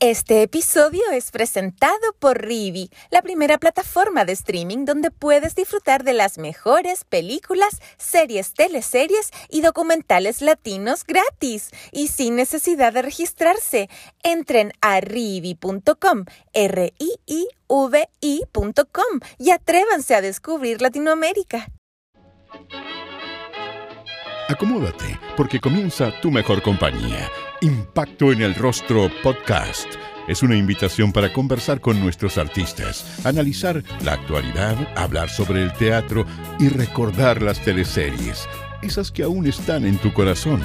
Este episodio es presentado por Rivi, la primera plataforma de streaming donde puedes disfrutar de las mejores películas, series, teleseries y documentales latinos gratis y sin necesidad de registrarse. Entren a rivi.com, r i i v i.com y atrévanse a descubrir Latinoamérica. Acomódate, porque comienza tu mejor compañía. Impacto en el Rostro Podcast. Es una invitación para conversar con nuestros artistas, analizar la actualidad, hablar sobre el teatro y recordar las teleseries, esas que aún están en tu corazón.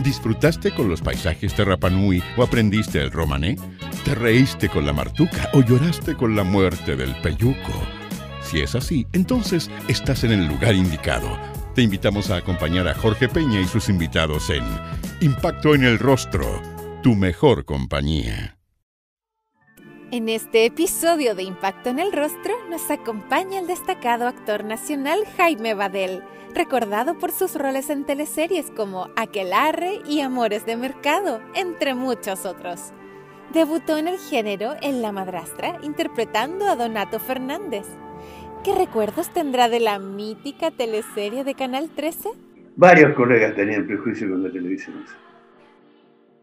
¿Disfrutaste con los paisajes de Rapanui o aprendiste el romané? ¿Te reíste con la martuca o lloraste con la muerte del peyuco? Si es así, entonces estás en el lugar indicado te invitamos a acompañar a Jorge Peña y sus invitados en Impacto en el Rostro, tu mejor compañía. En este episodio de Impacto en el Rostro nos acompaña el destacado actor nacional Jaime Badel, recordado por sus roles en teleseries como Aquelarre y Amores de Mercado, entre muchos otros. Debutó en el género en La Madrastra, interpretando a Donato Fernández. ¿Qué recuerdos tendrá de la mítica teleserie de Canal 13? Varios colegas tenían prejuicio con la televisión.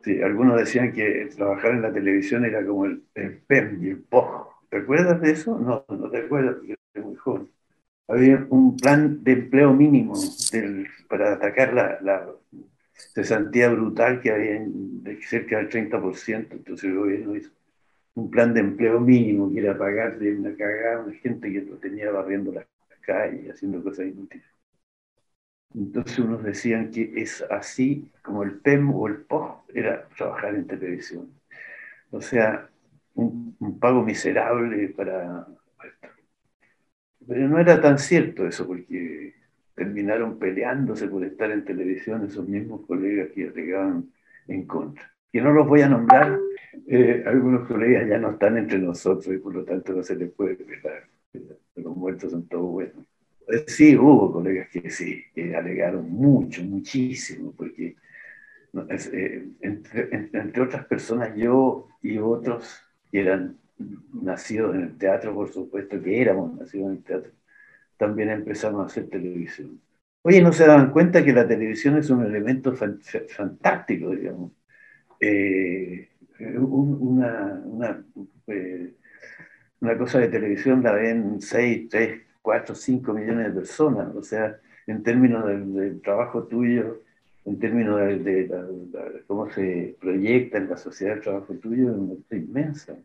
Sí, algunos decían que trabajar en la televisión era como el, PEM y el POJ. ¿Te acuerdas de eso? No, no te acuerdas porque eres muy joven. Había un plan de empleo mínimo para atacar la, la cesantía brutal que había cerca del 30%. Entonces el gobierno hizo un plan de empleo mínimo que era pagarle una cagada a una gente que lo tenía barriendo las calles, haciendo cosas inútiles. Entonces unos decían que es así como el PEM o el POG era trabajar en televisión. O sea, un, pago miserable para Pero no era tan cierto eso, porque terminaron peleándose por estar en televisión esos mismos colegas que llegaban en contra. Que no los voy a nombrar eh, algunos colegas ya no están entre nosotros y por lo tanto no se les puede pelar. Los muertos son todos buenos. Eh, sí, hubo colegas que sí, que alegaron mucho, muchísimo, porque eh, entre, otras personas yo y otros que eran nacidos en el teatro, por supuesto que éramos nacidos en el teatro, también empezamos a hacer televisión. Oye, ¿no se daban cuenta que la televisión es un elemento fantástico, digamos? Eh, una, una, eh, una, cosa de televisión la ven 6, 3, 4, 5 millones de personas. O sea, en términos del, trabajo tuyo, en términos de, cómo se proyecta en la sociedad el trabajo tuyo, es inmensa.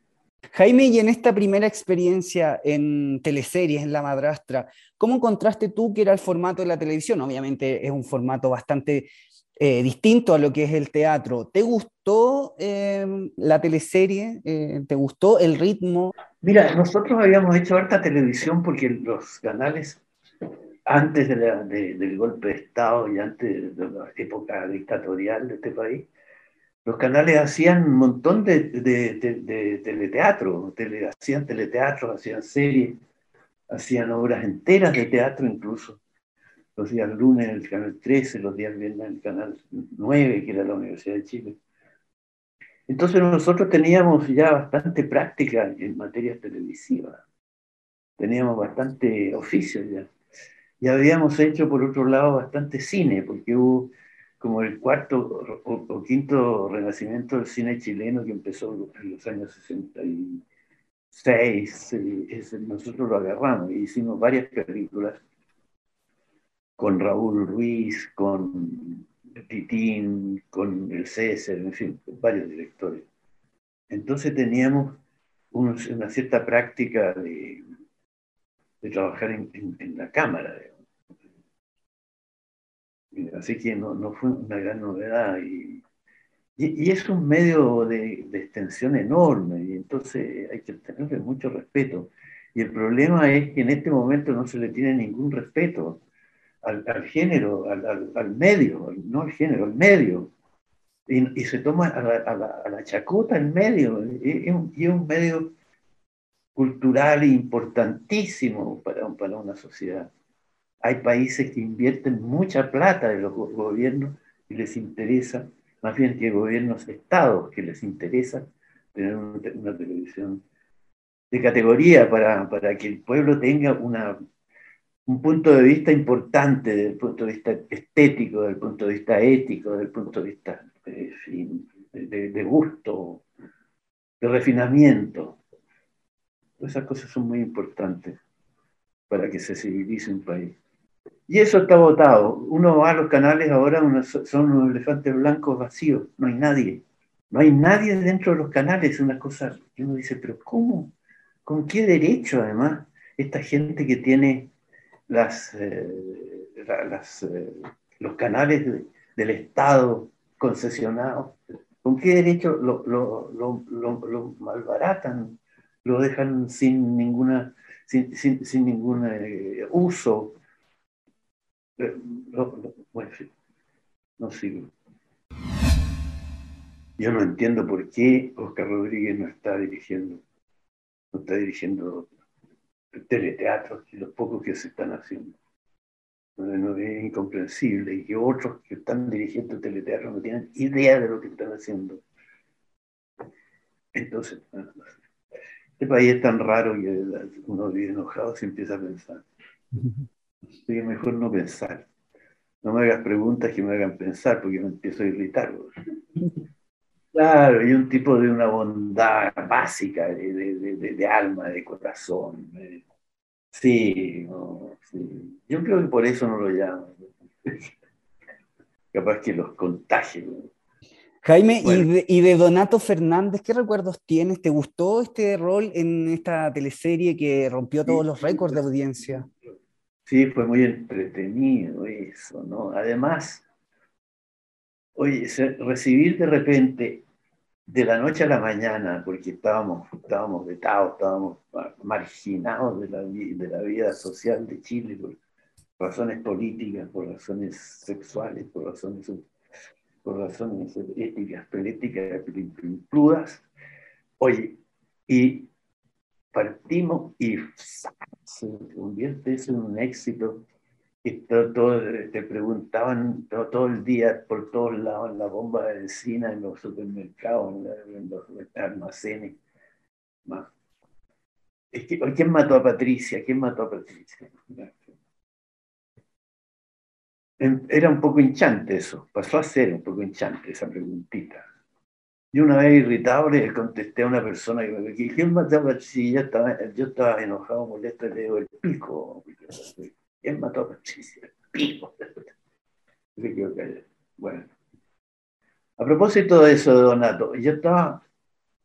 Jaime, y en esta primera experiencia en teleseries, en La Madrastra, ¿cómo encontraste tú que era el formato de la televisión? Obviamente es un formato bastante eh, distinto a lo que es el teatro. ¿Te gustó em, la teleserie? Eh, ¿Te gustó el ritmo? Mira, nosotros habíamos hecho harta televisión porque los canales, antes del golpe de Estado y antes de la época dictatorial de este país, los canales hacían un montón de, de teleteatro, hacían teleteatro, hacían series, hacían obras enteras de teatro incluso los días lunes en el canal 13, los días viernes en el canal 9, que era la Universidad de Chile. Entonces nosotros teníamos ya bastante práctica en materias televisivas, teníamos bastante oficio ya. Y habíamos hecho, por otro lado, bastante cine, porque hubo como el cuarto o, quinto renacimiento del cine chileno que empezó en los años 66. Eh, nosotros lo agarramos y hicimos varias películas con Raúl Ruiz, con Titín, con el César, en fin, varios directores. Entonces teníamos una cierta práctica de, trabajar en, la cámara. Así que no, fue una gran novedad. Y, es un medio de, de, extensión enorme, y entonces hay que tenerle mucho respeto. Y el problema es que en este momento no se le tiene ningún respeto al, género, al, medio, no al género, al medio. Y, se toma a la, chacota el medio, y, un medio cultural importantísimo para, para una sociedad. Hay países que invierten mucha plata de los gobiernos y les interesa, más bien que gobiernos estados que les interesa tener una, televisión de categoría para, para, que el pueblo tenga una, un punto de vista importante desde el punto de vista estético, desde el punto de vista ético, desde el punto de vista de, de gusto, de refinamiento. Esas cosas son muy importantes para que se civilice un país. Y eso está votado. Uno va a los canales ahora, son unos elefantes blancos vacíos, no hay nadie. No hay nadie dentro de los canales, es una cosa que uno dice, pero ¿cómo? ¿Con qué derecho además esta gente que tiene las, eh, eh, los canales del Estado concesionados, ¿con qué derecho lo, malbaratan? Lo dejan sin ninguna sin, ningún eh, uso bueno, no sigo. Yo no entiendo por qué Oscar Rodríguez no está dirigiendo, no está dirigiendo teleteatros y los pocos que se están haciendo. No, es incomprensible y que otros que están dirigiendo teleteatro no tienen idea de lo que están haciendo. Entonces, este país es tan raro que uno vive enojado se empieza a pensar. Así que mejor no pensar. No me hagas preguntas que me hagan pensar porque me empiezo a irritar. Claro, y un tipo de una bondad básica de, de, de, alma, de corazón. Sí, sí, yo creo que por eso no lo llamo. Capaz que los contagio. Jaime, ¿y, de, ¿y, de, Donato Fernández, qué recuerdos tienes? ¿Te gustó este rol en esta teleserie que rompió todos los récords de audiencia? Sí, fue muy entretenido eso, ¿no? Además, oye, recibir de repente, de la noche a la mañana, porque estábamos, estábamos vetados, estábamos marginados de la, de la vida social de Chile por razones políticas, por razones sexuales, por razones, por razones éticas, políticas, crudas. Oye, y partimos y se convierte eso en un éxito. Todo, te preguntaban todo, el día por todos lados, en la bomba de encina, en los supermercados, en, los almacenes. ¿Quién mató a Patricia? ¿Quién mató a Patricia? Era un poco hinchante eso, pasó a ser un poco hinchante esa preguntita. Yo una vez irritado le contesté a una persona que ¿quién mató a Patricia? Yo estaba, enojado, molesto, le digo, el pico. ¿Quién mató a Patricia? Pico. Bueno. A propósito de eso Donato, yo estaba,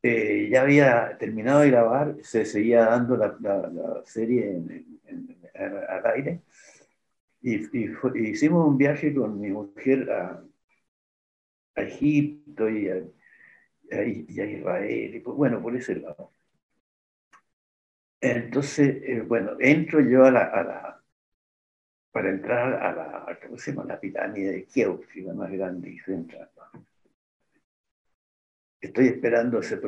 eh, ya había terminado de grabar, se seguía dando la, la, serie en, al aire, y, y hicimos un viaje con mi mujer a, a Egipto y a, y a Israel, y pues, bueno, por ese lado. Entonces, eh, bueno, entro yo a la, a la, para entrar a la, ¿cómo se llama? La pirámide de Keops, la más grande, y se entra. Estoy esperando, se,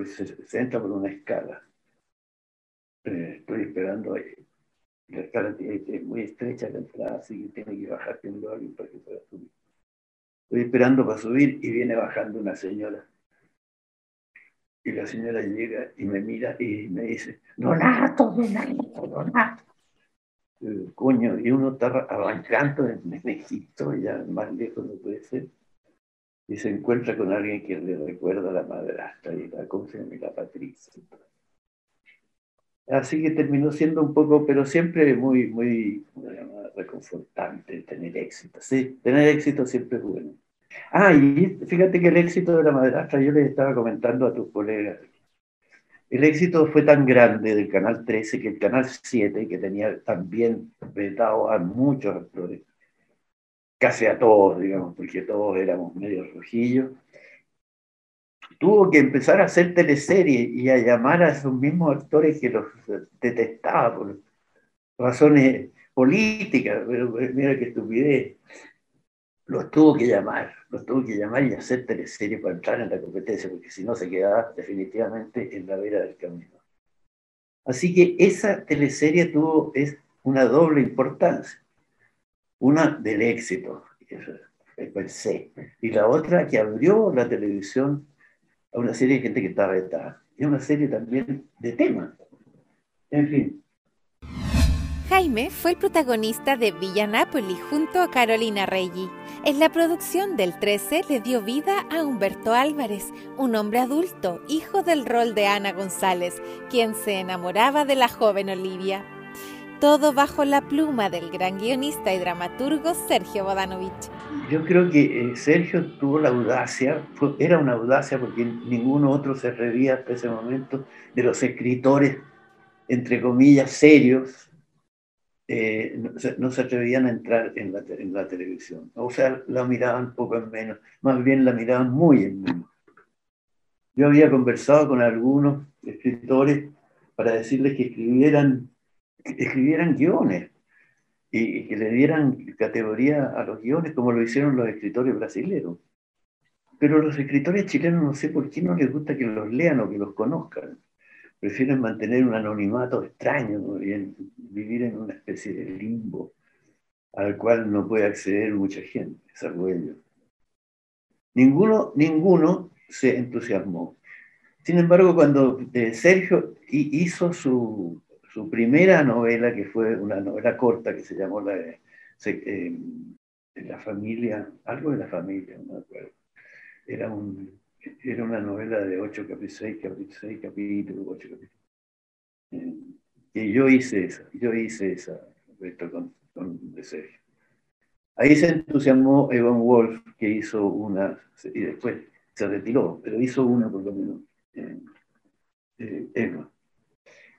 se, entra por una escala. Eh, estoy esperando ahí. La escala es muy estrecha la entrada, así que tiene que bajar primero alguien para que pueda subir. Estoy esperando para subir y viene bajando una señora y la señora llega y me mira y me dice, Donato, Donato, Donato. Coño, y uno está arrancando en, Egipto, ya más lejos no puede ser, y se encuentra con alguien que le recuerda a la madrastra y la cosa y la Patricia. Así que terminó siendo un poco, pero siempre muy, muy reconfortante tener éxito. Sí, tener éxito siempre es bueno. Ah, y fíjate que el éxito de la madrastra, yo les estaba comentando a tus colegas, el éxito fue tan grande del Canal 13 que el Canal 7, que tenía también vetado a muchos actores, casi a todos, digamos, porque todos éramos medio rojillos, tuvo que empezar a hacer teleseries y a llamar a esos mismos actores que los detestaba por razones políticas, pero mira qué estupidez los tuvo que llamar, los tuvo que llamar y hacer teleserie para entrar en la competencia, porque si no se quedaba definitivamente en la vera del camino. Así que esa teleserie tuvo es una doble importancia. Una del éxito, pensé, y la otra que abrió la televisión a una serie de gente que estaba vetada. es una serie también de temas. En fin. Jaime fue el protagonista de Villa Napoli junto a Carolina Reggi. En la producción del 13 le dio vida a Humberto Álvarez, un hombre adulto, hijo del rol de Ana González, quien se enamoraba de la joven Olivia. Todo bajo la pluma del gran guionista y dramaturgo Sergio Bodanovich. Yo creo que eh, Sergio tuvo la audacia, era una audacia porque ninguno otro se atrevía hasta ese momento de los escritores, entre comillas, serios, eh, no, se, atrevían a entrar en la, televisión. O sea, la miraban poco en menos, más bien la miraban muy en menos. Yo había conversado con algunos escritores para decirles que escribieran, escribieran guiones y, que le dieran categoría a los guiones como lo hicieron los escritores brasileños. Pero los escritores chilenos no sé por qué no les gusta que los lean o que los conozcan prefieren mantener un anonimato extraño y vivir en una especie de limbo al cual no puede acceder mucha gente, salvo ellos. Ninguno, ninguno se entusiasmó. Sin embargo, cuando eh, Sergio hizo su, su, primera novela, que fue una novela corta que se llamó La, eh, la familia, algo de la familia, no me acuerdo. Era un, era una novela de ocho capítulos, seis capítulos, capítulos, ocho capítulos. Eh, y yo hice esa, yo hice esa, con, con de Sergio. Ahí se entusiasmó Evan Wolf, que hizo una, y después se retiró, pero hizo una por lo menos. Eh, eh,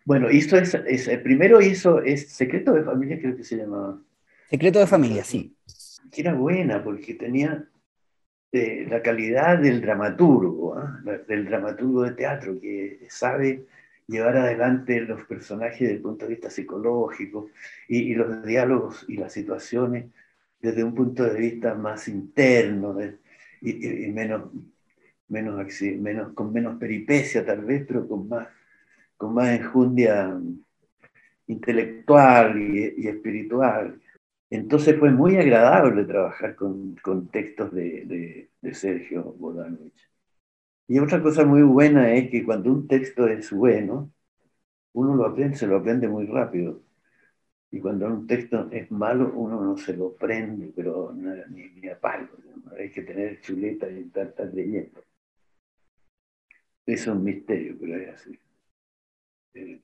bueno, hizo esa, primero hizo es Secreto de Familia, creo que se llamaba. Secreto de Familia, sí. Que era buena porque tenía la calidad del dramaturgo, ¿ah? del dramaturgo de teatro, que sabe llevar adelante los personajes desde el punto de vista psicológico y, los diálogos y las situaciones desde un punto de vista más interno y, menos, menos, menos, con menos peripecia tal vez, pero con más, con más enjundia intelectual y espiritual. Entonces fue muy agradable trabajar con, textos de, Sergio Bodanovich. Y otra cosa muy buena es que cuando un texto es bueno, uno lo aprende, se lo aprende muy rápido. Y cuando un texto es malo, uno no se lo aprende, pero ni, ni a palo. Hay que tener chuleta y estar, leyendo. Es un misterio, pero es así. Eh,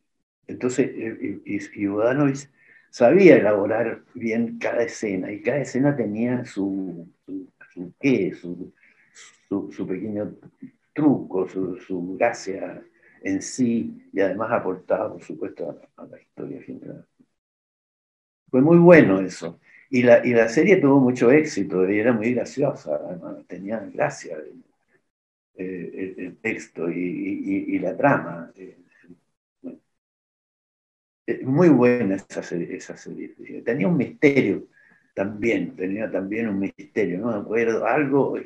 entonces, eh, y, y Bodanovich sabía elaborar bien cada escena y cada escena tenía su, qué, su, pequeño truco, su, gracia en sí y además aportaba, por supuesto, a, la historia general. Fue muy bueno eso. Y la, y la serie tuvo mucho éxito y era muy graciosa, además, tenía gracia el, texto y, la trama. Eh, eh, muy buena esa serie, esa serie. Tenía un misterio también, tenía también un misterio, no me acuerdo, algo,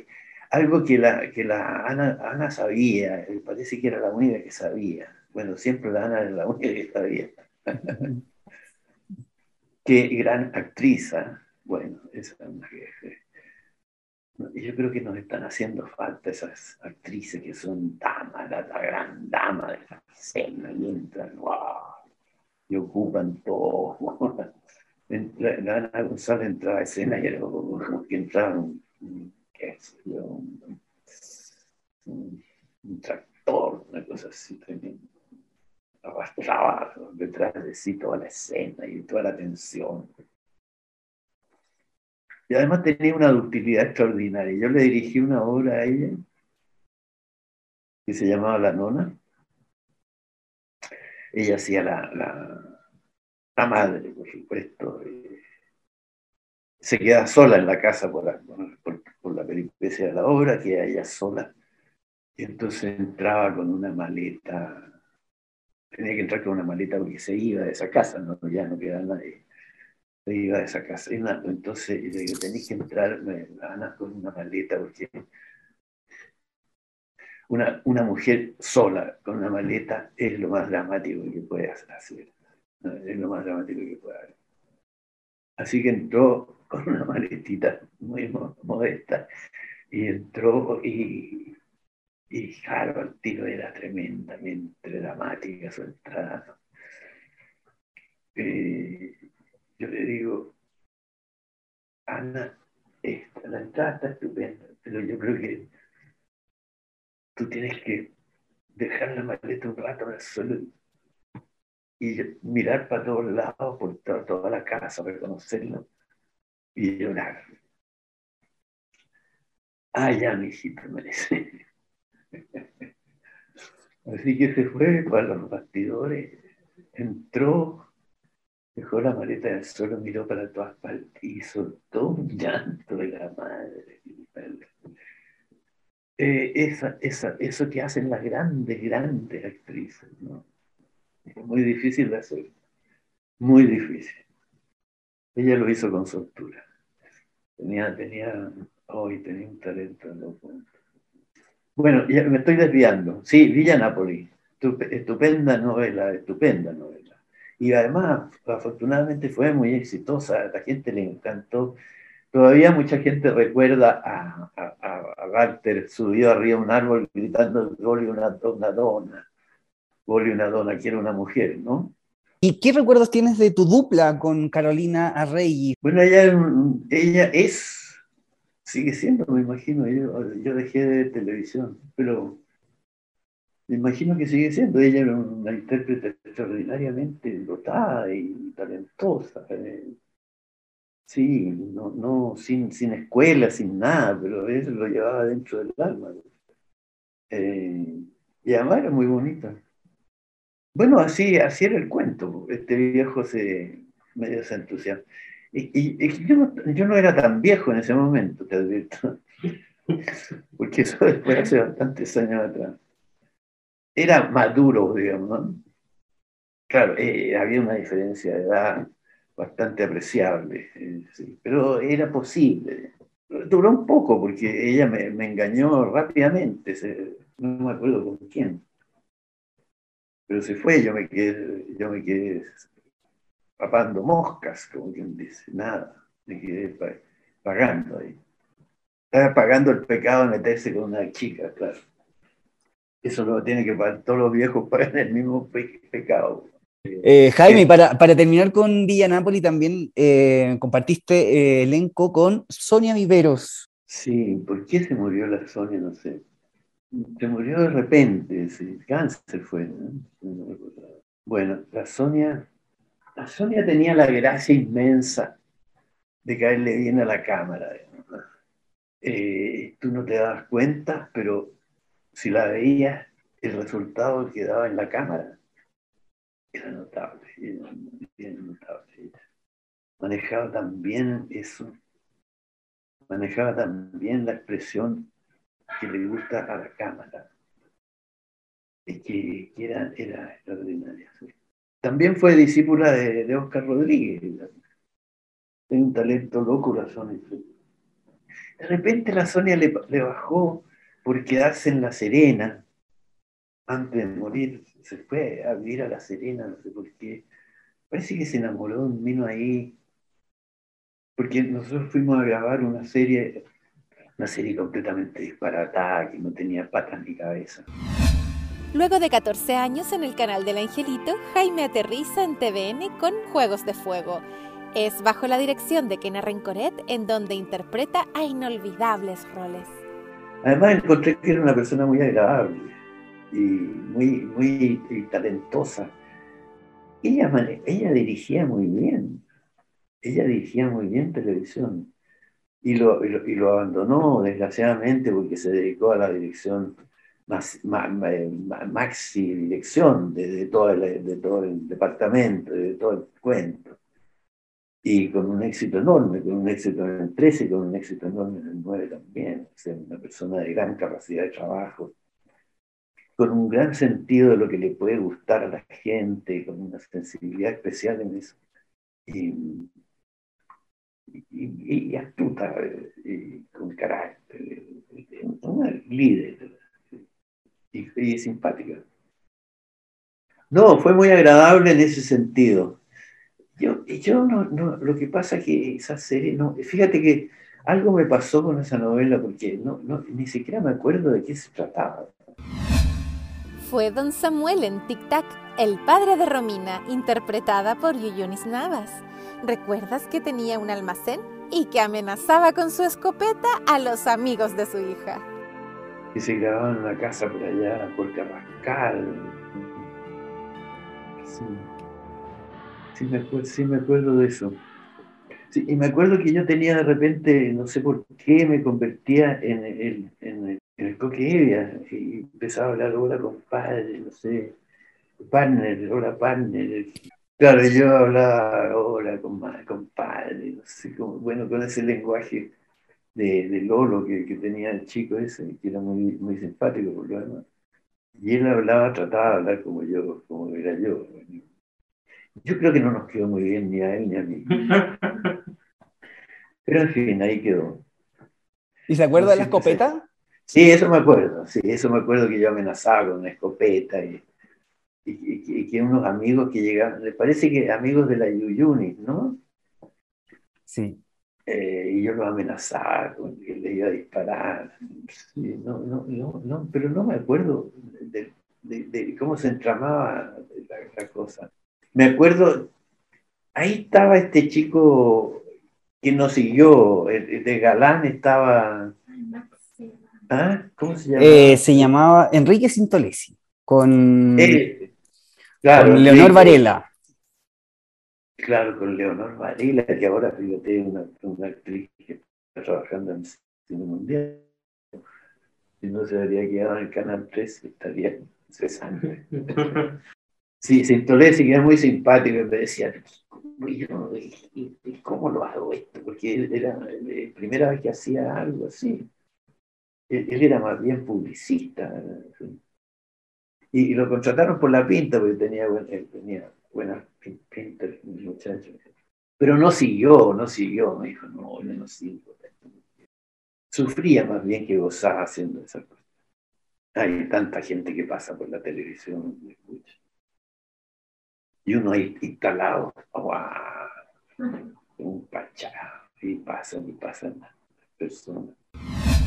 algo que la, que la Ana, Ana sabía, eh, parece que era la única que sabía. Bueno, siempre la Ana era la única que sabía. Qué gran actriz, ¿ah? bueno, esa yo creo que nos están haciendo falta esas actrices que son damas, la, gran dama de la escena y entran, wow y ocupan todo. Entra, Ana González entraba a escena y era como que entraba un, un, tractor, una cosa así tremenda. Arrastraba detrás de sí toda la escena y toda la tensión. Y además tenía una ductilidad extraordinaria. Yo le dirigí una obra a ella que se llamaba La Nona, ella hacía la, la, madre, por supuesto. se quedaba sola en la casa por la, por, la peripecia de la obra, que ella sola. Y entonces entraba con una maleta, tenía que entrar con una maleta porque se iba de esa casa, ¿no? ya no quedaba nadie. Se iba de esa casa. Entonces le que entrar, Ana, con una maleta porque una, una mujer sola con una maleta es lo más dramático que puede hacer. Es lo más dramático que puede haber. Así que entró con una maletita muy modesta y entró y, Y claro, el tiro era tremendamente dramática su entrada. Eh, yo le digo, Ana, esta, la entrada está estupenda, pero yo creo que tú tienes que dejar la maleta un rato en el suelo y mirar para todos lados, por toda, la casa, reconocerlo y llorar. Ah, ya, mi hijito, me dice. Así que se fue para los bastidores, entró, dejó la maleta en el suelo, miró para todas partes y soltó un llanto de la madre. Eh, esa, eso que hacen las grandes, grandes actrices, ¿no? Es muy difícil de hacer, muy difícil. Ella lo hizo con soltura. Tenía, tenía, hoy tenía un talento loco. Bueno, ya me estoy desviando. Sí, Villa Napoli, estupenda novela, estupenda novela. Y además, afortunadamente fue muy exitosa, a la gente le encantó. Todavía mucha gente recuerda a, a, a, Walter subido arriba de un árbol gritando gol una, una dona, gol una dona, quiere una mujer, ¿no? ¿Y qué recuerdos tienes de tu dupla con Carolina Arregui? Bueno, ella, ella es Sigue siendo, me imagino, yo, dejé de televisión, pero me imagino que sigue siendo. Ella era una intérprete extraordinariamente dotada y talentosa. Eh. Sí, no, no sin, sin escuela, sin nada, pero eso lo llevaba dentro del alma. Eh, y además era muy bonita. Bueno, así, así era el cuento. Este viejo se medio se entusiasma. Y, yo, no, era tan viejo en ese momento, te advierto. Porque eso fue hace bastantes años atrás. Era maduro, digamos, ¿no? Claro, eh, había una diferencia de edad bastante apreciable, eh, pero era posible. Duró un poco porque ella me, engañó rápidamente, no me acuerdo con quién. Pero se fue, yo me quedé, yo me quedé papando moscas, como quien dice, nada, me quedé pagando ahí. Estaba pagando el pecado de meterse con una chica, claro. Eso lo tiene que pagar, todos los viejos pagan el mismo pecado. Eh, Jaime, eh, para, para, terminar con Villa Napoli, también eh, compartiste elenco con Sonia Viveros. Sí, ¿por qué se murió la Sonia? No sé. Se murió de repente, sí, cáncer fue. Bueno, la Sonia la Sonia tenía la gracia inmensa de caerle bien a la cámara. Tú no te dabas cuenta, pero si la veías, el resultado que daba en la cámara era notable, notable. Manejaba también eso, manejaba también la expresión que le gusta a la cámara, y que, era, era extraordinaria. También fue discípula de, Oscar Rodríguez. Tiene un talento loco la Sonia. De repente la Sonia le, bajó por quedarse en La Serena. Antes de morir, se fue a vivir a La Serena, no sé por qué. Parece que se enamoró de un vino ahí. Porque nosotros fuimos a grabar una serie, una serie completamente disparatada, que no tenía patas ni cabeza. Luego de 14 años en el canal del Angelito, Jaime aterriza en TVN con Juegos de Fuego. Es bajo la dirección de Kena Rencoret en donde interpreta a inolvidables roles. Además encontré que era una persona muy agradable y muy, muy talentosa. Ella, ella dirigía muy bien, ella dirigía muy bien televisión y lo, y lo abandonó desgraciadamente porque se dedicó a la dirección maxi dirección de, todo el, de todo el departamento, de todo el cuento. Y con un éxito enorme, con un éxito en el 13 y con un éxito enorme en el 9 también. O una persona de gran capacidad de trabajo, con un gran sentido de lo que le puede gustar a la gente, con una sensibilidad especial en eso. Y, y, astuta, con carácter, una líder y, simpática. No, fue muy agradable en ese sentido. Yo, yo no, no, lo que pasa es que esa serie, no, fíjate que algo me pasó con esa novela porque no, no, ni siquiera me acuerdo de qué se trataba. Fue Don Samuel en Tic Tac, el padre de Romina, interpretada por Yuyunis Navas. ¿Recuerdas que tenía un almacén y que amenazaba con su escopeta a los amigos de su hija? Y se grababa en una casa por allá, por Carrascal. Sí, sí me, acuerdo, sí me acuerdo de eso. Sí, y me acuerdo que yo tenía de repente, no sé por qué, me convertía en el, el coque y empezaba a hablar, hola compadre, no sé, partner, hola partner. Claro, yo hablaba, hola compadre, no sé, bueno, con ese lenguaje de, de Lolo que, que, tenía el chico ese, que era muy, muy simpático por lo demás. Y él hablaba, trataba de hablar como yo, como era yo. Yo creo que no nos quedó muy bien ni a él ni a mí. Pero en fin, ahí quedó. ¿Y se acuerda de la escopeta? Sí, eso me acuerdo, sí, eso me acuerdo que yo amenazaba con una escopeta y, y, y que unos amigos que llegaban, le parece que amigos de la Yuyuni, ¿no? Sí. Eh, y yo los amenazaba con que le iba a disparar. Sí, no, no, no, no, pero no me acuerdo de, de, de cómo se entramaba la, la, cosa. Me acuerdo, ahí estaba este chico que nos siguió, el, de Galán estaba... ¿Ah? ¿Cómo se llamaba? Eh, se llamaba Enrique Sintolesi, con, Eh, claro, con Leonor. Varela. Claro, con Leonor Varela, que ahora fíjate, una, una actriz que está trabajando en cine mundial. Si no se habría quedado en el canal 3, estaría cesante. Sí, Sintolesi, que era muy simpático, me decía, "Uy, yo, ¿y- y- y ¿cómo lo hago esto? Porque era la primera vez que hacía algo así. Él, él era más bien publicista. Y, lo contrataron por la pinta, porque tenía, él tenía buenas pin- pintas, muchacho. Pero no siguió, no siguió, me dijo, no, yo no sigo. Sufría más bien que gozaba haciendo esa cosa. Hay tanta gente que pasa por la televisión, me escucha. Y uno ahí instalado, ¡guau! un pachá, y pasan y pasan las personas.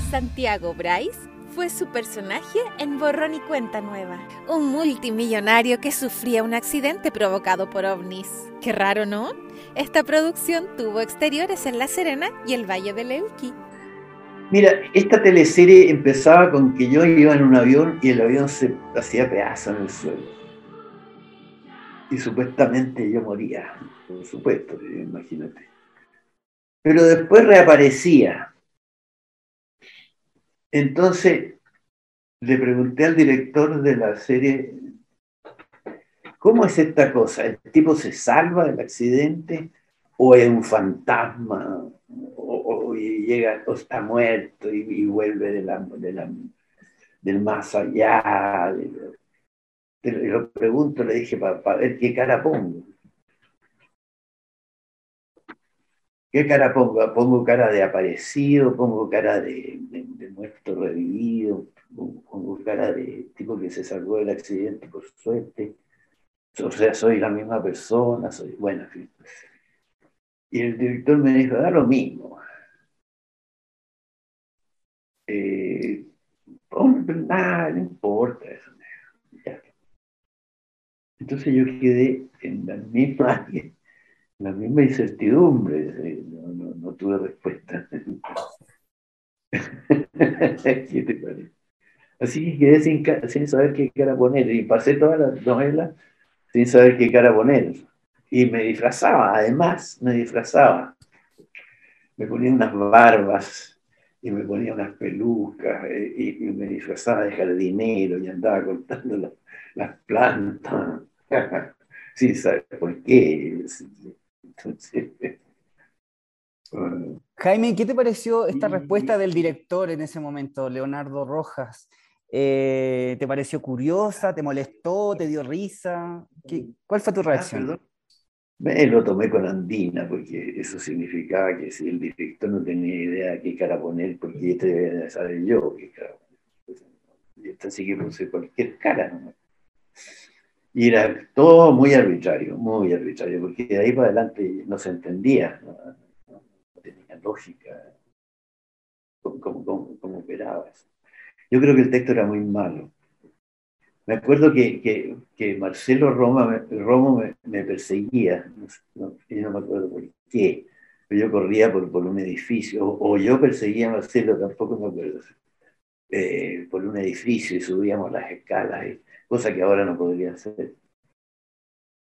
Santiago Bryce fue su personaje en Borrón y Cuenta Nueva, un multimillonario que sufría un accidente provocado por ovnis. Qué raro, ¿no? Esta producción tuvo exteriores en La Serena y el Valle del Elqui. Mira, esta teleserie empezaba con que yo iba en un avión y el avión se hacía pedazos en el suelo. Y supuestamente yo moría, por supuesto, imagínate. Pero después reaparecía. Entonces le pregunté al director de la serie, ¿cómo es esta cosa? ¿El tipo se salva del accidente o es un fantasma? O, llega, o está muerto y, vuelve del más allá. Te lo pregunto, le dije, para pa ver qué cara pongo. ¿Qué cara pongo? ¿Pongo cara de aparecido? ¿Pongo cara de, muerto revivido? ¿Pongo, ¿Pongo cara de tipo que se salvó del accidente por suerte? O sea, soy la misma persona, soy, bueno, en fin. Y el director me dijo, da lo mismo. Eh, nada, no importa eso. Entonces yo quedé en la misma, la misma incertidumbre, eh, no, no, no tuve respuesta. ¿Qué te parece? Así que quedé sin, sin saber qué cara poner y pasé toda la novela sin saber qué cara poner. Y me disfrazaba, además, me disfrazaba. Me ponía unas barbas y me ponía unas pelucas eh, y, me disfrazaba de jardinero y andaba cortando la, las plantas sin saber por qué. Entonces, bueno. Jaime, ¿qué te pareció esta respuesta del director en ese momento, Leonardo Rojas? Eh, ¿Te pareció curiosa? ¿Te molestó? ¿Te dio risa? ¿Qué, ¿Cuál fue tu reacción? Ah, me lo tomé con andina, porque eso significaba que si el director no tenía idea de qué cara poner, porque este debe saber yo qué cara poner. Y esta sí que puse cualquier cara nomás. Y era todo muy arbitrario, muy arbitrario, porque de ahí para adelante no se entendía, no, tenía lógica cómo, cómo, cómo, cómo operaba eso. Yo creo que el texto era muy malo. Me acuerdo que, Marcelo Roma, Romo me, perseguía, no, no, me acuerdo por qué, pero yo corría por, por un edificio, o, yo perseguía a Marcelo, tampoco me acuerdo, eh, por un edificio y subíamos las escalas, y, cosa que ahora no podría hacer.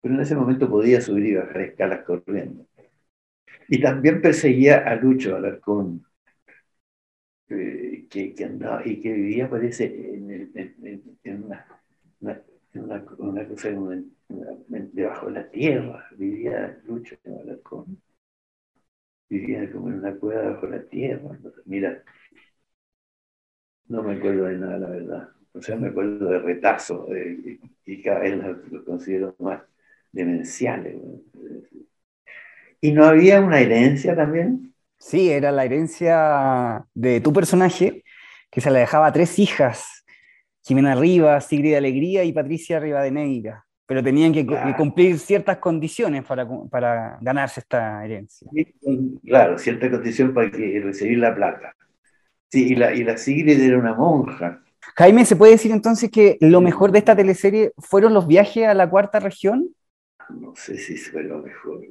Pero en ese momento podía subir y bajar escalas corriendo. Y también perseguía a Lucho Alarcón, eh, que, andaba y que vivía, parece, en, en, una, cosa debajo de la tierra. Vivía Lucho Alarcón. Vivía como en una cueva debajo de la tierra. Mira, no me acuerdo de nada, la verdad. O sea, me acuerdo de retazo y cada vez lo considero más demenciales. ¿Y no había una herencia también? Sí, era la herencia de tu personaje, que se la dejaba a tres hijas, Jimena Rivas, Sigrid Alegría y Patricia Rivadeneira, pero tenían que, cumplir ciertas condiciones para, para, ganarse esta herencia. Claro, cierta condición para que, recibir la plata. Sí, y la, y la Sigrid era una monja. Jaime, ¿se puede decir entonces que lo mejor de esta teleserie fueron los viajes a la cuarta región? No sé si fue lo mejor.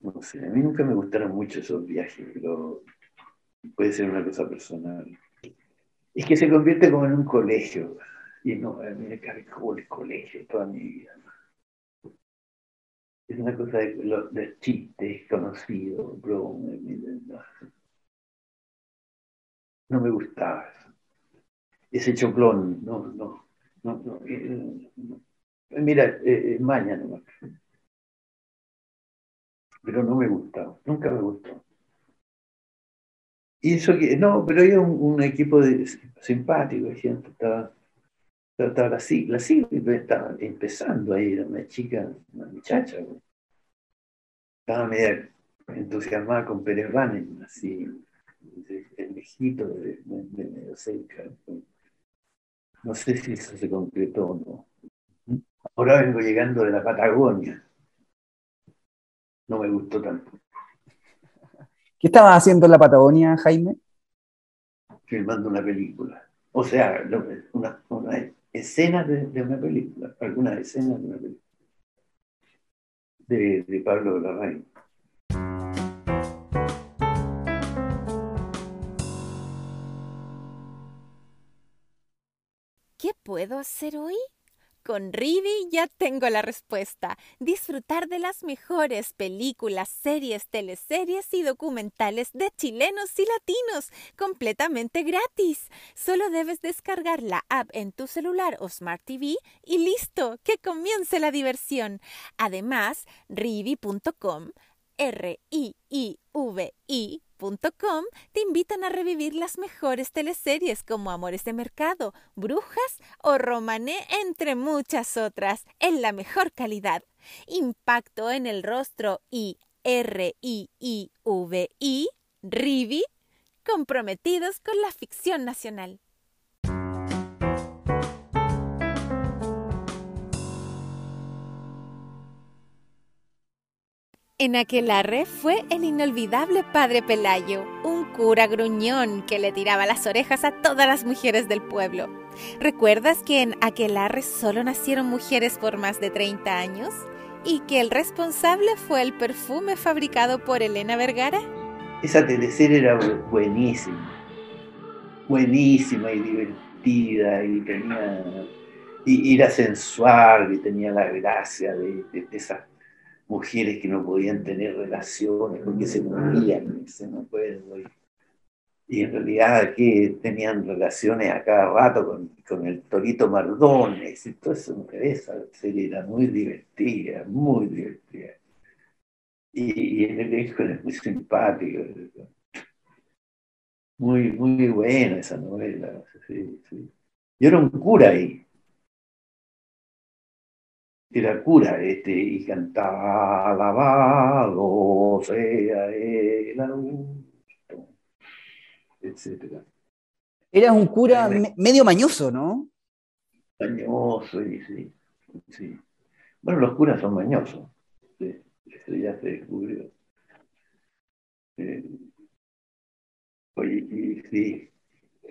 No sé, a mí nunca me gustaron mucho esos viajes, pero puede ser una cosa personal. Es que se convierte como en un colegio. Y no, a mí me cabe como el colegio toda mi vida. Es una cosa de, de chistes conocidos, bromas. No, no me gustaba eso. Ese choplón, no, no, no, no. Eh, no. Mira, eh, eh mañana Pero no me gustó, nunca me gustó. Y eso que, no, pero había un, equipo de, simpático, gente, estaba, estaba la, la estaba empezando ahí, era una chica, una muchacha, estaba media entusiasmada con Pérez Vanen, así, el viejito de, medio cerca. No sé si eso se concretó o no. Ahora vengo llegando de la Patagonia. No me gustó tanto. ¿Qué estabas haciendo en la Patagonia, Jaime? Filmando una película. O sea, una, una escena de, una película, algunas escenas de una película. De, de Pablo Larraín. Puedo hacer hoy? Con Rivi ya tengo la respuesta. Disfrutar de las mejores películas, series, teleseries y documentales de chilenos y latinos completamente gratis. Solo debes descargar la app en tu celular o Smart TV y listo, que comience la diversión. Además, rivi.com, R-I-I-V-I te invitan a revivir las mejores teleseries como Amores de Mercado, Brujas o Romané, entre muchas otras, en la mejor calidad. Impacto en el rostro y R-I-I-V-I, Rivi, comprometidos con la ficción nacional. En Aquelarre fue el inolvidable padre Pelayo, un cura gruñón que le tiraba las orejas a todas las mujeres del pueblo. ¿Recuerdas que en Aquelarre solo nacieron mujeres por más de 30 años? ¿Y que el responsable fue el perfume fabricado por Elena Vergara? Esa teleserie era buenísima, buenísima y divertida y tenía... Y, era sensual y tenía la gracia de, de, de esas mujeres que no podían tener relaciones porque se morían, se no pueden Y en realidad que tenían relaciones a cada rato con, con el Torito Mardones y todo eso, esa serie era muy divertida, muy divertida. Y, y el elenco era muy simpático. Muy, muy buena esa novela. Sí, sí. Yo era un cura ahí era cura este, y cantaba alabado sea el augusto, etc. Eras un cura medio mañoso, ¿no? Mañoso, sí, sí. Bueno, los curas son mañosos, eso ya se descubrió. Eh, oye, sí,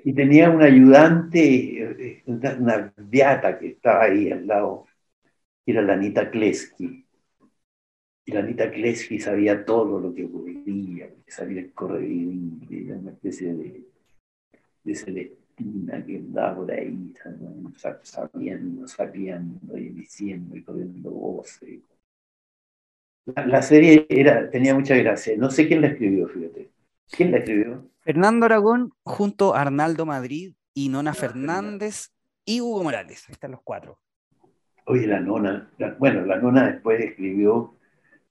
y tenía un ayudante, una viata que estaba ahí al lado, era la Anita Kleski. Y la Anita Kleski sabía todo lo que ocurría, sabía el correvivir, era una especie de, de Celestina que andaba por ahí, sabiendo, sabiendo y diciendo y corriendo voces. La, la, serie era, tenía mucha gracia. No sé quién la escribió, fíjate. ¿Quién la escribió? Fernando Aragón junto a Arnaldo Madrid y Nona Fernández y Hugo Morales. Ahí están los cuatro. Oye, la nona, bueno, la nona después escribió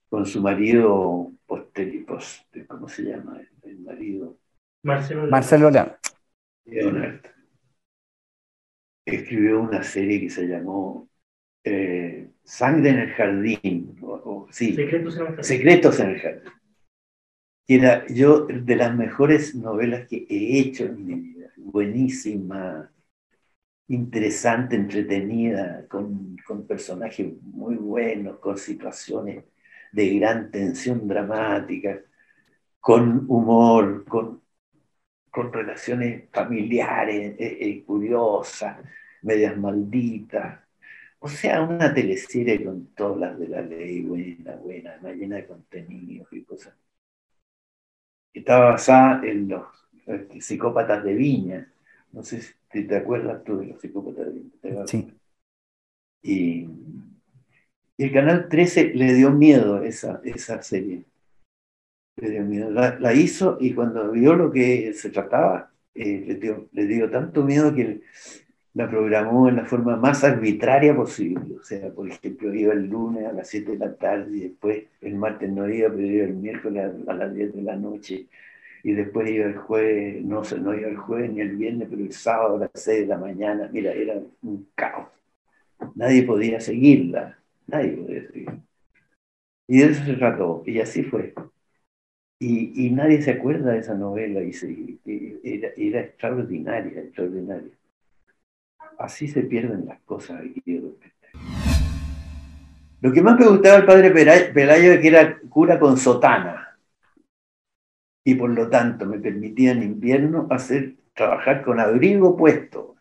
con su marido posteripos, ¿cómo se llama? El marido. Marcelo, Marcelo Leonard. Escribió una serie que se llamó eh, Sangre en el Jardín. sí, Secretos en el Jardín. Secretos en el Jardín que era yo de las mejores novelas que he hecho en mi vida. Buenísima, interesante, entretenida, con, con personajes muy buenos, con situaciones de gran tensión dramática, con humor, con, con relaciones familiares eh, eh, curiosas, medias malditas. O sea, una teleserie con todas las de la ley, buena, buena, llena de contenidos y cosas estaba basada en los psicópatas de Viña. No sé si te acuerdas tú de los psicópatas de. Sí. Y, el Canal 13 le dio miedo a esa, esa serie. Le dio miedo. La, hizo y cuando vio lo que se trataba, eh, le, dio, le dio tanto miedo que la programó en la forma más arbitraria posible. O sea, por ejemplo, iba el lunes a las 7 de la tarde y después el martes no iba, pero iba el miércoles a, las 10 de la noche. Y después iba el jueves, no, no iba el jueves ni el viernes, pero el sábado a las 6 de la mañana. Mira, era un caos. Nadie podía seguirla. Nadie podía seguirla. Y de eso se trató. Y así fue. Y, nadie se acuerda de esa novela. Y, era, era extraordinaria, extraordinaria. Así se pierden las cosas Lo que más me gustaba del padre Pelayo es que era cura con sotana. Y por lo tanto me permitía en invierno trabajar con abrigo puesto.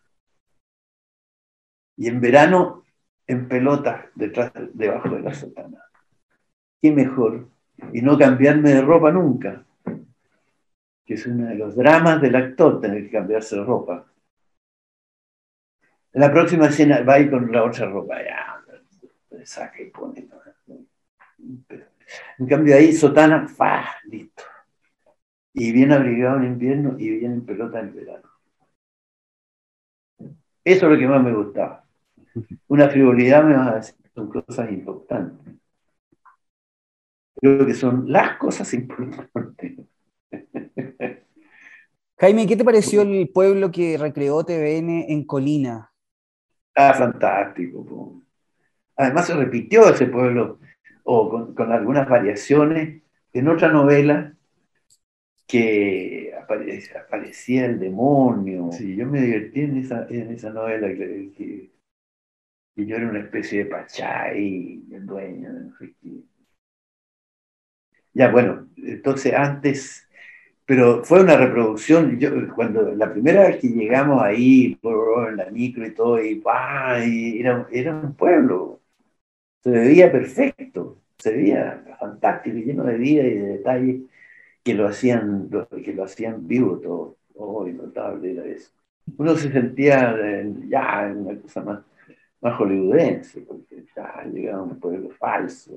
Y en verano en pelotas detrás, debajo de la sotana. Qué mejor. Y no cambiarme de ropa nunca. Que es uno de los dramas del actor, tener que cambiarse de ropa. La próxima escena va ir con la otra ropa, ya, saca y pone. En cambio ahí, sotana, fa, listo. Y bien abrigado en invierno y bien en pelota en verano. Eso es lo que más me gustaba. Una frivolidad me va a decir, son cosas importantes. Creo que son las cosas importantes. Jaime, ¿qué te pareció el pueblo que recreó TVN en Colina? Ah, fantástico. Además se repitió ese pueblo, o con, algunas variaciones, en otra novela que aparecía, el demonio. Sí, yo me divertí en esa, en esa novela que, yo era una especie de pachay, el dueño, no sé qué. Ya, bueno, entonces antes pero fue una reproducción. Yo, cuando la primera vez que llegamos ahí, en la micro y todo, y, era, era un pueblo. Se veía perfecto, se veía fantástico, lleno de vida y de detalles que lo hacían, que lo hacían vivo todo. Oh, notable era eso. Uno se sentía ya en una cosa más, más hollywoodense, porque ya llegaba un pueblo falso.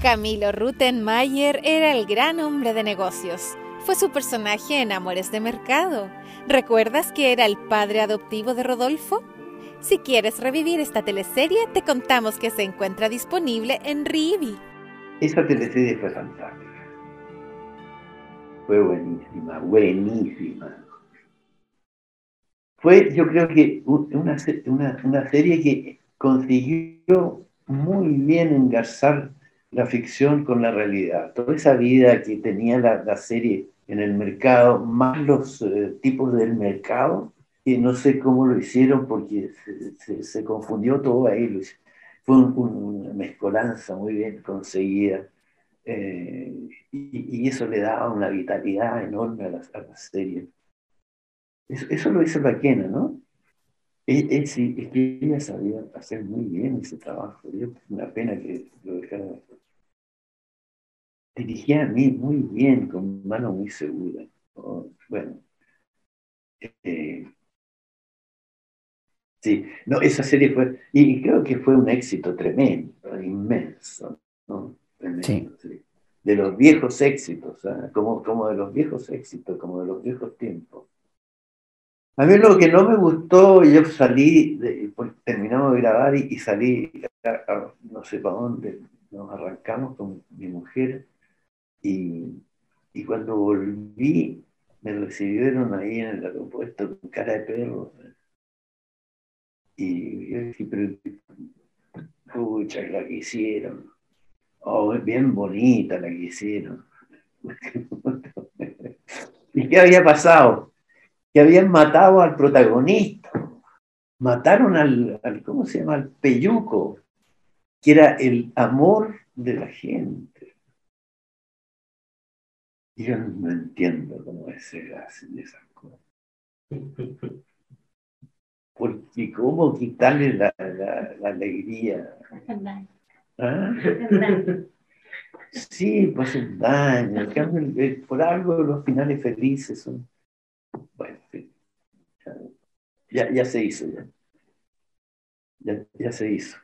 Camilo Ruttenmayer era el gran hombre de negocios. Fue su personaje en Amores de Mercado. ¿Recuerdas que era el padre adoptivo de Rodolfo? Si quieres revivir esta teleserie, te contamos que se encuentra disponible en Rivi. Esa teleserie fue fantástica. Fue buenísima, buenísima. Fue, yo creo que una, una, serie que consiguió muy bien engarzar la ficción con la realidad. Toda esa vida que tenía la, serie en el mercado, más los eh, tipos del mercado, que no sé cómo lo hicieron porque se, confundió todo ahí. Fue una mezcolanza muy bien conseguida Eh, y, eso le daba una vitalidad enorme a la, serie. Eso, lo hizo Baquena, ¿no? Es, es, que ella sabía hacer muy bien ese trabajo. Es una pena que lo dejara. Dirigía a mí muy bien, con mano muy segura. Oh, bueno. Eh, sí, no, esa serie fue, y, creo que fue un éxito tremendo, inmenso, ¿no? sí. De los viejos éxitos, ¿ah? como, como de los viejos éxitos, como de los viejos tiempos. A mí lo que no me gustó, yo salí, pues, terminamos de grabar y, salí, no sé para dónde, nos arrancamos con mi mujer y, y cuando volví me recibieron ahí en el aeropuerto con cara de perro. Y yo pero, pucha, la que hicieron. Oh, bien bonita la que hicieron. ¿Y qué había pasado? Que habían matado al protagonista. Mataron al, al ¿cómo se llama? Al peyuco, que era el amor de la gente. Yo no entiendo cómo se hacen esas cosas. Porque cómo quitarle la, la, alegría. ¿Ah? Sí, pues un daño. por algo los finales felices son. Bueno, ya, ya se hizo ya. ya. Ya, se hizo.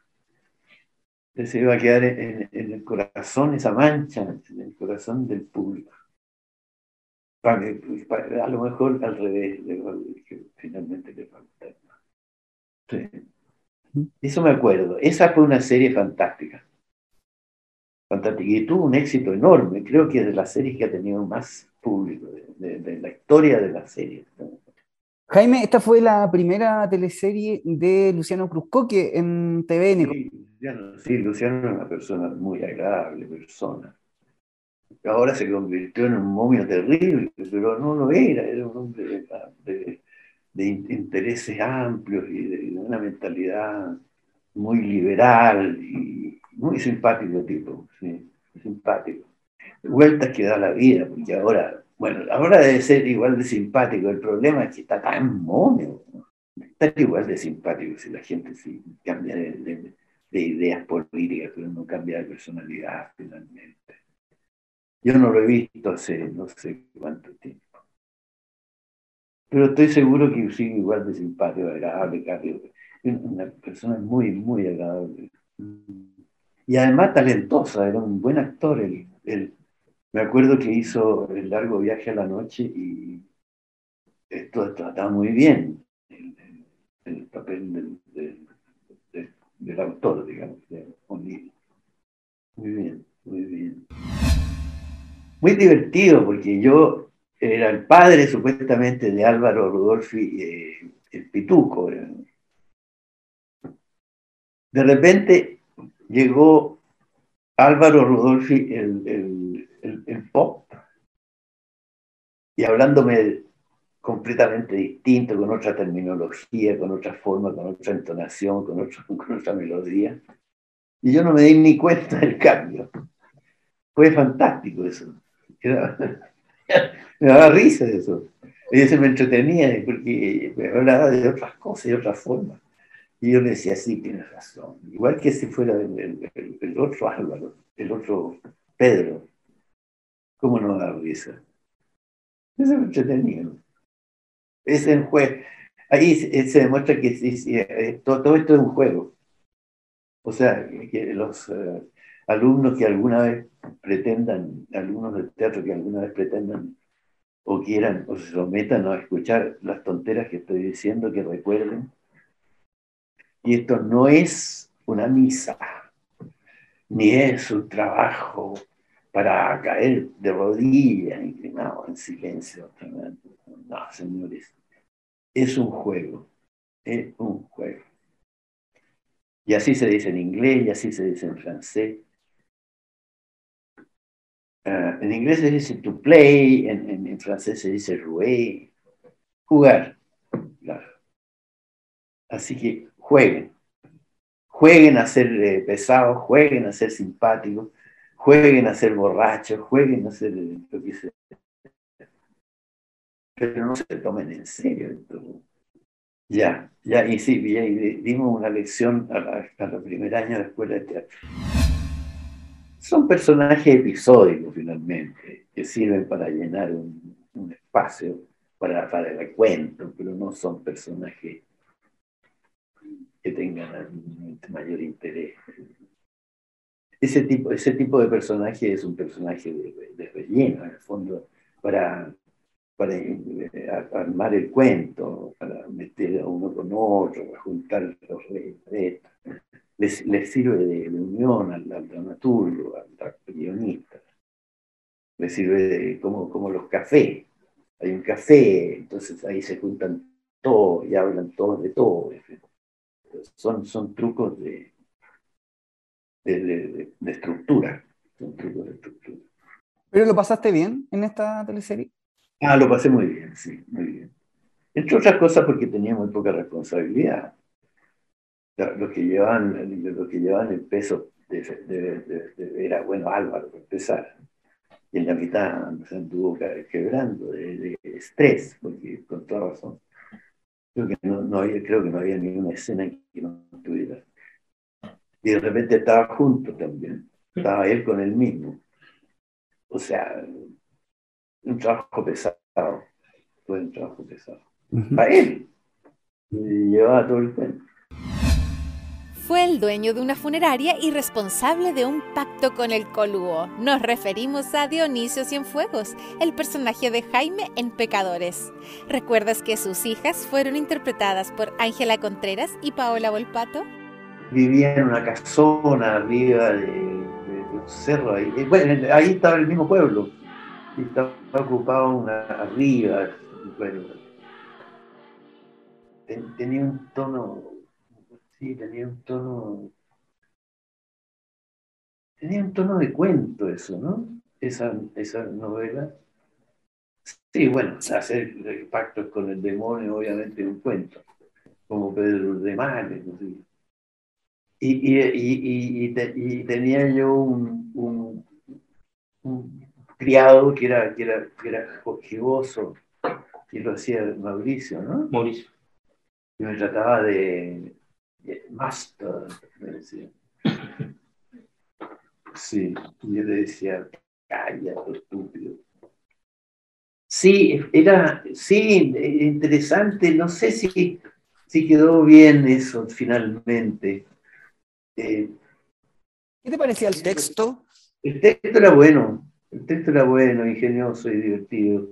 Se iba a quedar en el corazón esa mancha, en el corazón del público a lo mejor al revés de lo que finalmente le falta. Eso me acuerdo. Esa fue una serie fantástica. Fantástica. Y tuvo un éxito enorme. Creo que es de las series que ha tenido más público, de, la historia de la serie. Jaime, esta fue la primera teleserie de Luciano Cruzcoque en TVN. Sí, Luciano, sí, Luciano es una persona muy agradable, persona ahora se convirtió en un momio terrible, pero no lo era, era un hombre de, intereses amplios y de, una mentalidad muy liberal y muy simpático tipo, sí, simpático. Vueltas que da la vida, porque ahora, bueno, ahora debe ser igual de simpático, el problema es que está tan momio, está igual de simpático si la gente sí cambia de, de ideas políticas, pero no cambia de personalidad finalmente. Yo no lo he visto hace no sé cuánto tiempo. Pero estoy seguro que sigue igual de simpático, agradable, Carlos. Una persona muy, muy agradable. Y además talentosa, era un buen actor. Él, me acuerdo que hizo el largo viaje a la noche y esto trataba muy bien el, papel del, autor, digamos, de Muy bien, muy bien muy divertido porque yo era el padre supuestamente de Álvaro Rudolfi, eh, el pituco. De repente llegó Álvaro Rudolfi, el, el, pop, y hablándome completamente distinto, con otra terminología, con otra forma, con otra entonación, con, con otra melodía. Y yo no me di ni cuenta del cambio. Fue fantástico eso. me daba risa eso. Y se me entretenía porque me hablaba de otras cosas, de otras formas. Y yo le decía, sí, tienes razón. Igual que si fuera el, otro Álvaro, el otro Pedro. ¿Cómo no da risa? Eso me entretenía. Es el juego. Ahí se, demuestra que eh, todo, esto es un juego. O sea, que los, eh, alumnos que alguna vez pretendan, alumnos del teatro que alguna vez pretendan o quieran o se sometan a escuchar las tonteras que estoy diciendo, que recuerden. Y esto no es una misa, ni es un trabajo para caer de rodillas, inclinado en silencio. No, señores, es un juego, es un juego. Y así se dice en inglés, y así se dice en francés, Ah, en inglés se dice to play, en, francés se dice jouer, jugar. Así que jueguen. Jueguen a ser eh, pesados, jueguen a ser simpáticos, jueguen a ser borrachos, jueguen a ser lo que sea. Pero no se tomen en serio. Entonces. Ya, ya, y sí, y dimos una lección a la, primer año de la escuela de teatro. Son personajes episódicos finalmente, que sirven para llenar un, espacio para, para el cuento, pero no son personajes que tengan mayor interés. Ese tipo, ese tipo de personaje es un personaje de, relleno, en el fondo, para, para eh, armar el cuento, para meter a uno con otro, para juntar los retos. Les, les, sirve de, unión al, dramaturgo, al, guionista. Les sirve de, como, como los cafés. Hay un café, entonces ahí se juntan todos y hablan todos de todo son, son trucos de, de, estructura. Son trucos de estructura. ¿Pero lo pasaste bien en esta teleserie? Ah, lo pasé muy bien, sí, muy bien. Entre otras cosas porque tenía muy poca responsabilidad. Los que llevaban, los que llevaban el peso de, era, bueno, Álvaro, para empezar. Y en la mitad se anduvo quebrando de, estrés, porque con toda razón Creo que no, había, creo que no había ninguna escena que no tuviera. Y de repente estaba junto también. Estaba él con él mismo. O sea, un trabajo pesado. Fue un trabajo pesado. Para él. Y llevaba todo el cuento. Fue el dueño de una funeraria y responsable de un pacto con el Coluo. Nos referimos a Dionisio Cienfuegos, el personaje de Jaime en Pecadores. ¿Recuerdas que sus hijas fueron interpretadas por Ángela Contreras y Paola Volpato? Vivía en una casona arriba de, un cerro. Ahí. Bueno, ahí estaba el mismo pueblo. Estaba ocupado una arriba. tenía un tono Sí, tenía un tono. Tenía un tono de cuento eso, ¿no? Esa, esa novela. Sí, bueno, hacer pactos con el demonio, obviamente, un cuento, como Pedro de Males, no sé. Y, y, y, tenía yo un, un, un, criado que era, que era, que era y lo hacía Mauricio, ¿no? Mauricio. Y me trataba de, Master, me decía. Sí, y yo le decía, cállate, estúpido. Sí, era, sí, interesante, no sé si, si quedó bien eso finalmente. Eh, ¿Qué te parecía el texto? El texto era bueno, el texto era bueno, ingenioso y divertido.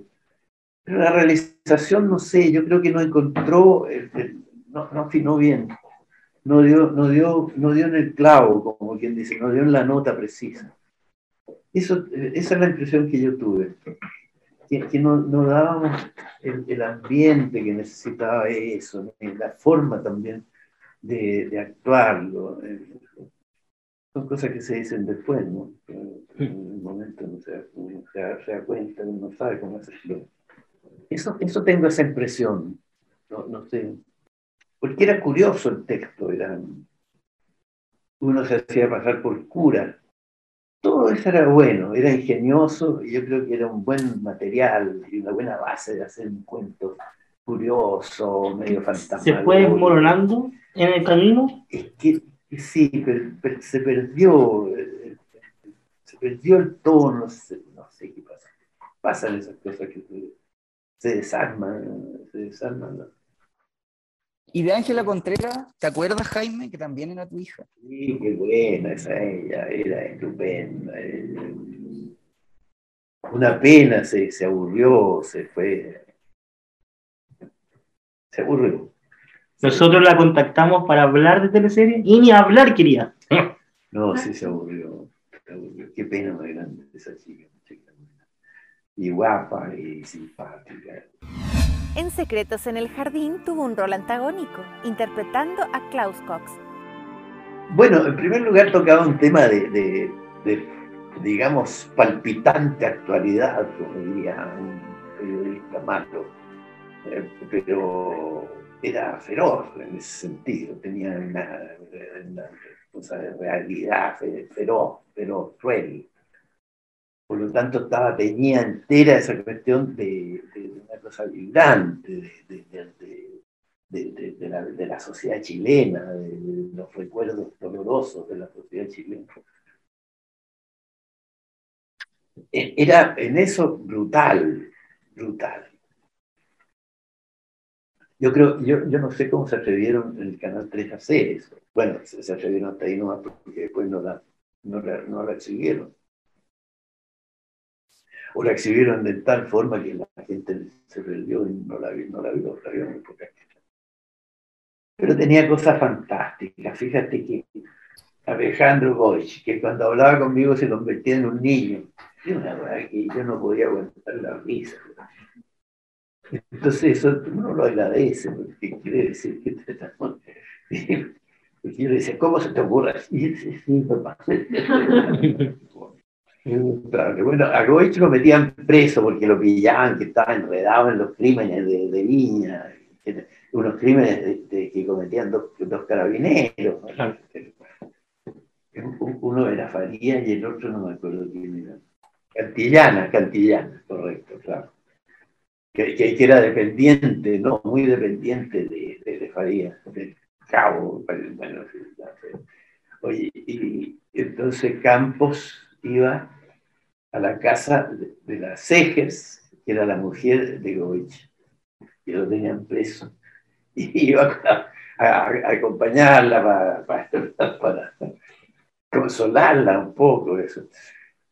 Pero la realización, no sé, yo creo que no encontró, no, no afinó bien no dio, no, dio, no dio en el clavo, como quien dice, no dio en la nota precisa. Eso, esa es la impresión que yo tuve, que, no, no, dábamos el, ambiente que necesitaba eso, la forma también de, de actuarlo. Son cosas que se dicen después, ¿no? en el momento no se, se, da cuenta, uno sabe cómo hacerlo. Eso, eso tengo esa impresión, no, no sé porque era curioso el texto, era, uno se hacía pasar por cura. Todo eso era bueno, era ingenioso y yo creo que era un buen material y una buena base de hacer un cuento curioso, medio fantasma. ¿Se fue desmoronando en el camino? Es que sí, se perdió, se perdió el tono, no sé, qué pasa. Pasan esas cosas que se, desarman, se desarman ¿Y de Ángela Contreras, te acuerdas, Jaime, que también era tu hija? Sí, qué buena esa ella, era estupenda. Una pena, se, se aburrió, se fue. Se aburrió. Nosotros la contactamos para hablar de teleserie y ni hablar quería. No, sí se aburrió. Se aburrió. Qué pena más grande esa chica. Y guapa y simpática. En Secretos en el Jardín tuvo un rol antagónico, interpretando a Klaus Cox. Bueno, en primer lugar tocaba un tema de, digamos, palpitante actualidad, como diría un periodista malo, eh, pero era feroz en ese sentido, tenía una, realidad feroz, pero cruel, Por lo tanto, estaba teñida entera esa cuestión de, una cosa vibrante, de, la, de, la, sociedad chilena, de, los recuerdos dolorosos de la sociedad chilena. E, era en eso brutal, brutal. Yo creo, yo, yo no sé cómo se atrevieron en el Canal 3 a hacer eso. Bueno, se, atrevieron hasta ahí nomás porque después no la, no no la exhibieron o la exhibieron de tal forma que la gente se perdió y no la, vio, no la vio, la vio muy poca Pero tenía cosas fantásticas. Fíjate que Alejandro Goich, que cuando hablaba conmigo se convertía en un niño. Y una verdad que yo no podía aguantar la risa. Entonces eso uno lo agradece, porque quiere decir que te Porque yo le decía, ¿cómo se te ocurre? Y dice, sí, papá. Bueno, a Goich lo metían preso porque lo pillaban, que estaba enredado en los crímenes de, de Viña, unos crímenes que cometían dos, carabineros. Uno era Faría y el otro no me acuerdo quién era. Cantillana, Cantillana, correcto, claro. Que, que, era dependiente, no, muy dependiente de, de, de Faría, del cabo. Bueno, oye, y entonces Campos iba a la casa de, las Cejes, que era la mujer de Goich, que lo tenían preso, y iba a, acompañarla para, consolarla un poco. Eso.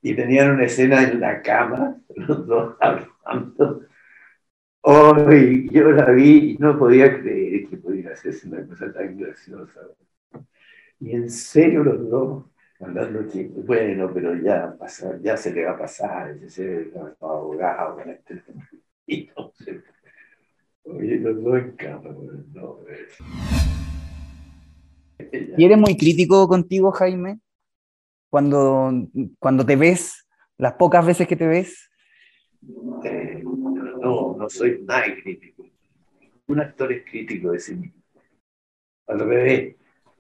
Y tenían una escena en la cama, los dos hablando. Hoy yo la vi y no podía creer que pudiera hacerse una cosa tan graciosa. Y en serio los dos Que, bueno, pero ya, pasa, ya se le va a pasar, ese abogado con este. Y entonces, oye, los dos en cama, no, ¿Y eres muy crítico contigo, Jaime? Cuando, cuando te ves, las pocas veces que te ves. Eh, no, no soy nada crítico. Un actor es crítico de sí mismo. Al revés,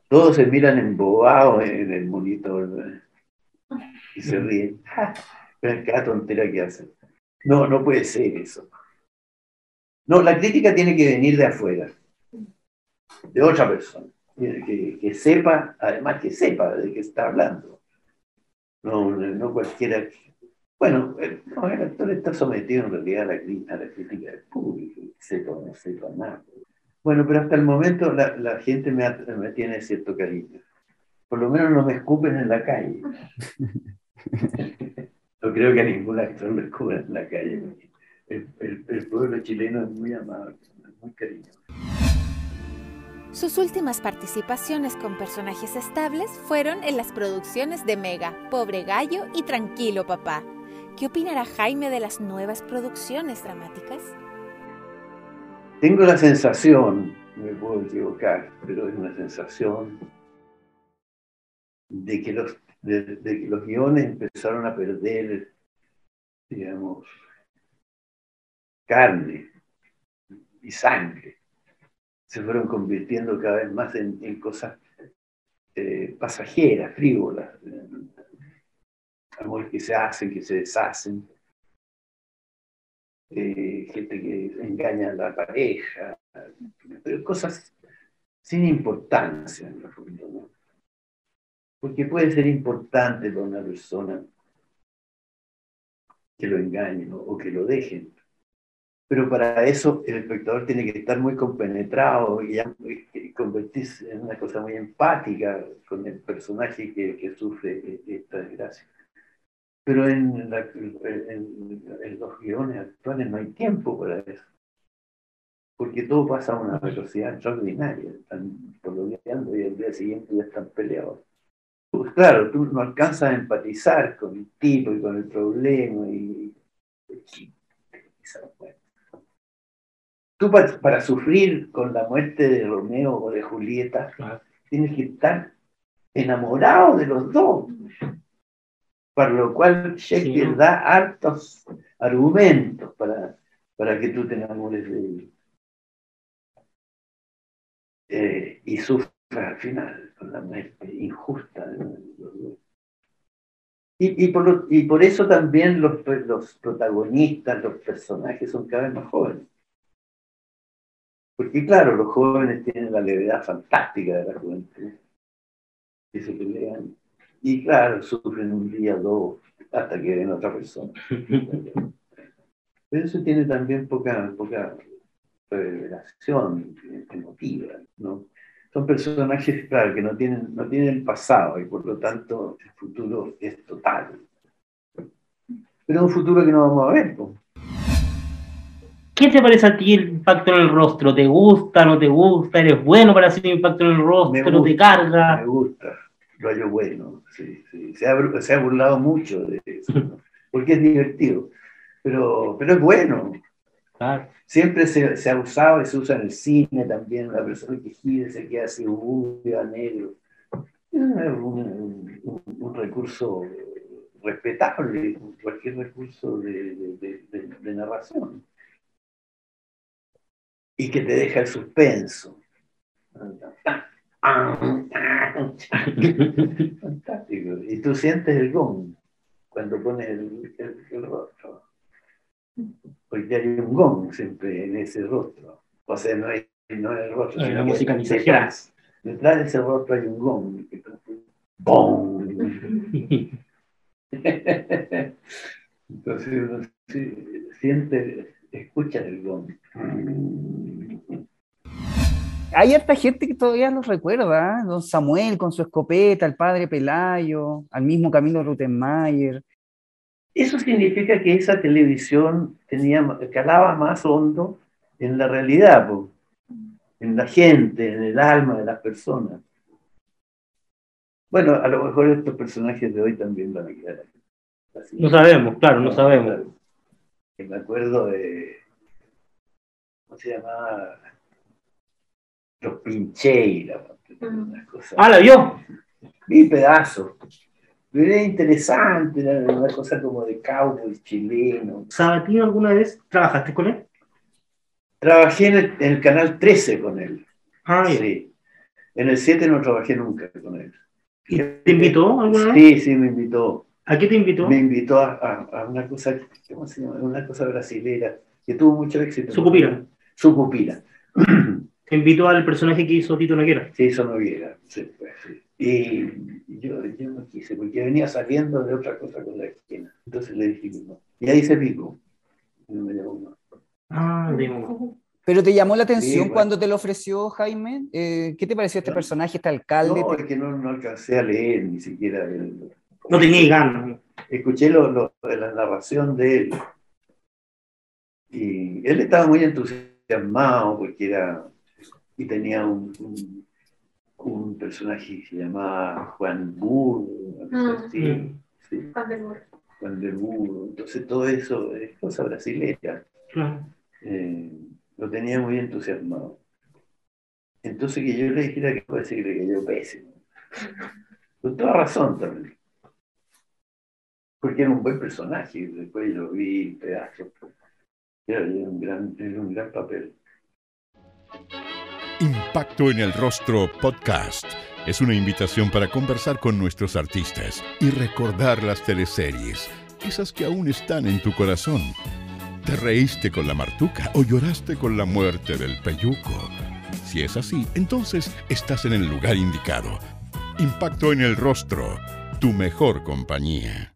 todos se miran embobados en el monitor y se ríen. Cada tontera que hacen. No, no puede ser eso. No, la crítica tiene que venir de afuera, de otra persona, que, sepa, además que sepa de qué está hablando. No, no cualquiera. Bueno, el, actor está sometido en realidad a la, a la crítica del público, sepa o no sepa nada. Bueno, pero hasta el momento la, gente me, tiene cierto cariño. Por lo menos no me escupen en la calle. no creo que a ningún actor me escupen en la calle. El, pueblo chileno es muy amable, muy cariñoso. Sus últimas participaciones con personajes estables fueron en las producciones de Mega, Pobre Gallo y Tranquilo Papá. ¿Qué opinará Jaime de las nuevas producciones dramáticas? Tengo la sensación, me puedo equivocar, pero es una sensación de que los, de, que los guiones empezaron a perder, digamos, carne y sangre. Se fueron convirtiendo cada vez más en, cosas eh, pasajeras, frívolas, amores que se hacen, que se deshacen eh, gente que engaña a la pareja, pero cosas sin importancia en la familia. Porque puede ser importante para una persona que lo engañen o que lo dejen. Pero para eso el espectador tiene que estar muy compenetrado y, convertirse en una cosa muy empática con el personaje que, que sufre esta desgracia. Pero en, los guiones actuales no hay tiempo para eso. Porque todo pasa a una velocidad extraordinaria. Están pololeando y al día siguiente ya están peleados. Pues claro, tú no alcanzas a empatizar con el tipo y con el problema. Y, tú para, sufrir con la muerte de Romeo o de Julieta, tienes que estar enamorado de los dos para lo cual Shakespeare da hartos argumentos para, para que tú te enamores de él. Eh, y sufra al final con la muerte injusta Y, y, por, y por eso también los, los protagonistas, los personajes son cada vez más jóvenes. Porque claro, los jóvenes tienen la levedad fantástica de la juventud. Que se pelean. Y claro, sufren un día, dos, hasta que ven otra persona. Pero eso tiene también poca, poca revelación emotiva, ¿no? Son personajes, claro, que no tienen, no tienen pasado y por lo tanto el futuro es total. Pero es un futuro que no vamos a ver. ¿Qué te parece a ti el impacto en el rostro? ¿Te gusta, no te gusta? ¿Eres bueno para hacer impacto en el rostro? gusta, ¿Te carga? Me gusta, lo hallo bueno. Sí, sí. Se, ha, se ha burlado mucho de eso, ¿no? porque es divertido. Pero, pero es bueno. Siempre se, se, ha usado y se usa en el cine también, la persona que gira se queda así rubia, negro. Es un, un, un, recurso respetable, cualquier recurso de, de, de, de, narración. Y que te deja el suspenso. Fantástico. Y tú sientes el gong cuando pones el, el, el rostro porque hay un gong siempre en ese rostro. O sea, no, hay, no es el rostro, Hay una musicalización. detrás. Detrás de ese rostro hay un gong. ¡Bom! Entonces uno siente, escucha el gong. Hay harta gente que todavía los recuerda, ¿eh? Don Samuel con su escopeta, el padre Pelayo, al mismo Camilo Ruttenmeier. Eso significa que esa televisión tenía, calaba más hondo en la realidad, po, en la gente, en el alma de las personas. Bueno, a lo mejor estos personajes de hoy también van a quedar así. No sabemos, claro, no sabemos. Claro. Me acuerdo de. ¿Cómo se llamaba? Los Pincheira. Una cosa. Ah, ¿la vio? Vi pedazos. Pero era interesante, era una cosa como de cowboy chileno. ¿Sabatino alguna vez trabajaste con él? Trabajé en el, en el canal 13 con él. Ah. Sí. En el 7 no trabajé nunca con él. ¿Y te invitó alguna vez? Sí, sí, me invitó. ¿A qué te invitó? Me invitó a, a- a una cosa, ¿cómo se llama? Una cosa brasilera que tuvo mucho éxito. Sucupira. Sucupira. Te invitó al personaje que hizo Tito Noguera. Sí, eso no viera. Sí, pues, sí. Y yo, yo no quise, porque venía saliendo de otra cosa con la esquina. Entonces le dije que no. Y ahí se picó. No me llamó más. Ah, digo. ¿Pero te llamó la atención Sí, bueno. cuando te lo ofreció Jaime? Eh, ¿Qué te pareció este No. personaje, este alcalde? No, es que no, no alcancé a leer ni siquiera. el- No tenía ganas. Escuché lo, lo- la narración de él. Y él estaba muy entusiasmado porque era. Y tenía un, un, un personaje que se llamaba Juan Burro. Ah. sí, Juan del Burro. Juan del Burro. Entonces todo eso es cosa brasileña. Claro. eh, lo tenía muy entusiasmado. Entonces que yo le dijera que puede decir que le cayó pésimo. Con toda razón también. Porque era un buen personaje, después lo vi en pedazos. Era, era un gran, era un gran papel. Impacto en el Rostro Podcast es una invitación para conversar con nuestros artistas y recordar las teleseries, esas que aún están en tu corazón. ¿Te reíste con la martuca o lloraste con la muerte del peyuco? Si es así, entonces estás en el lugar indicado. Impacto en el Rostro, tu mejor compañía.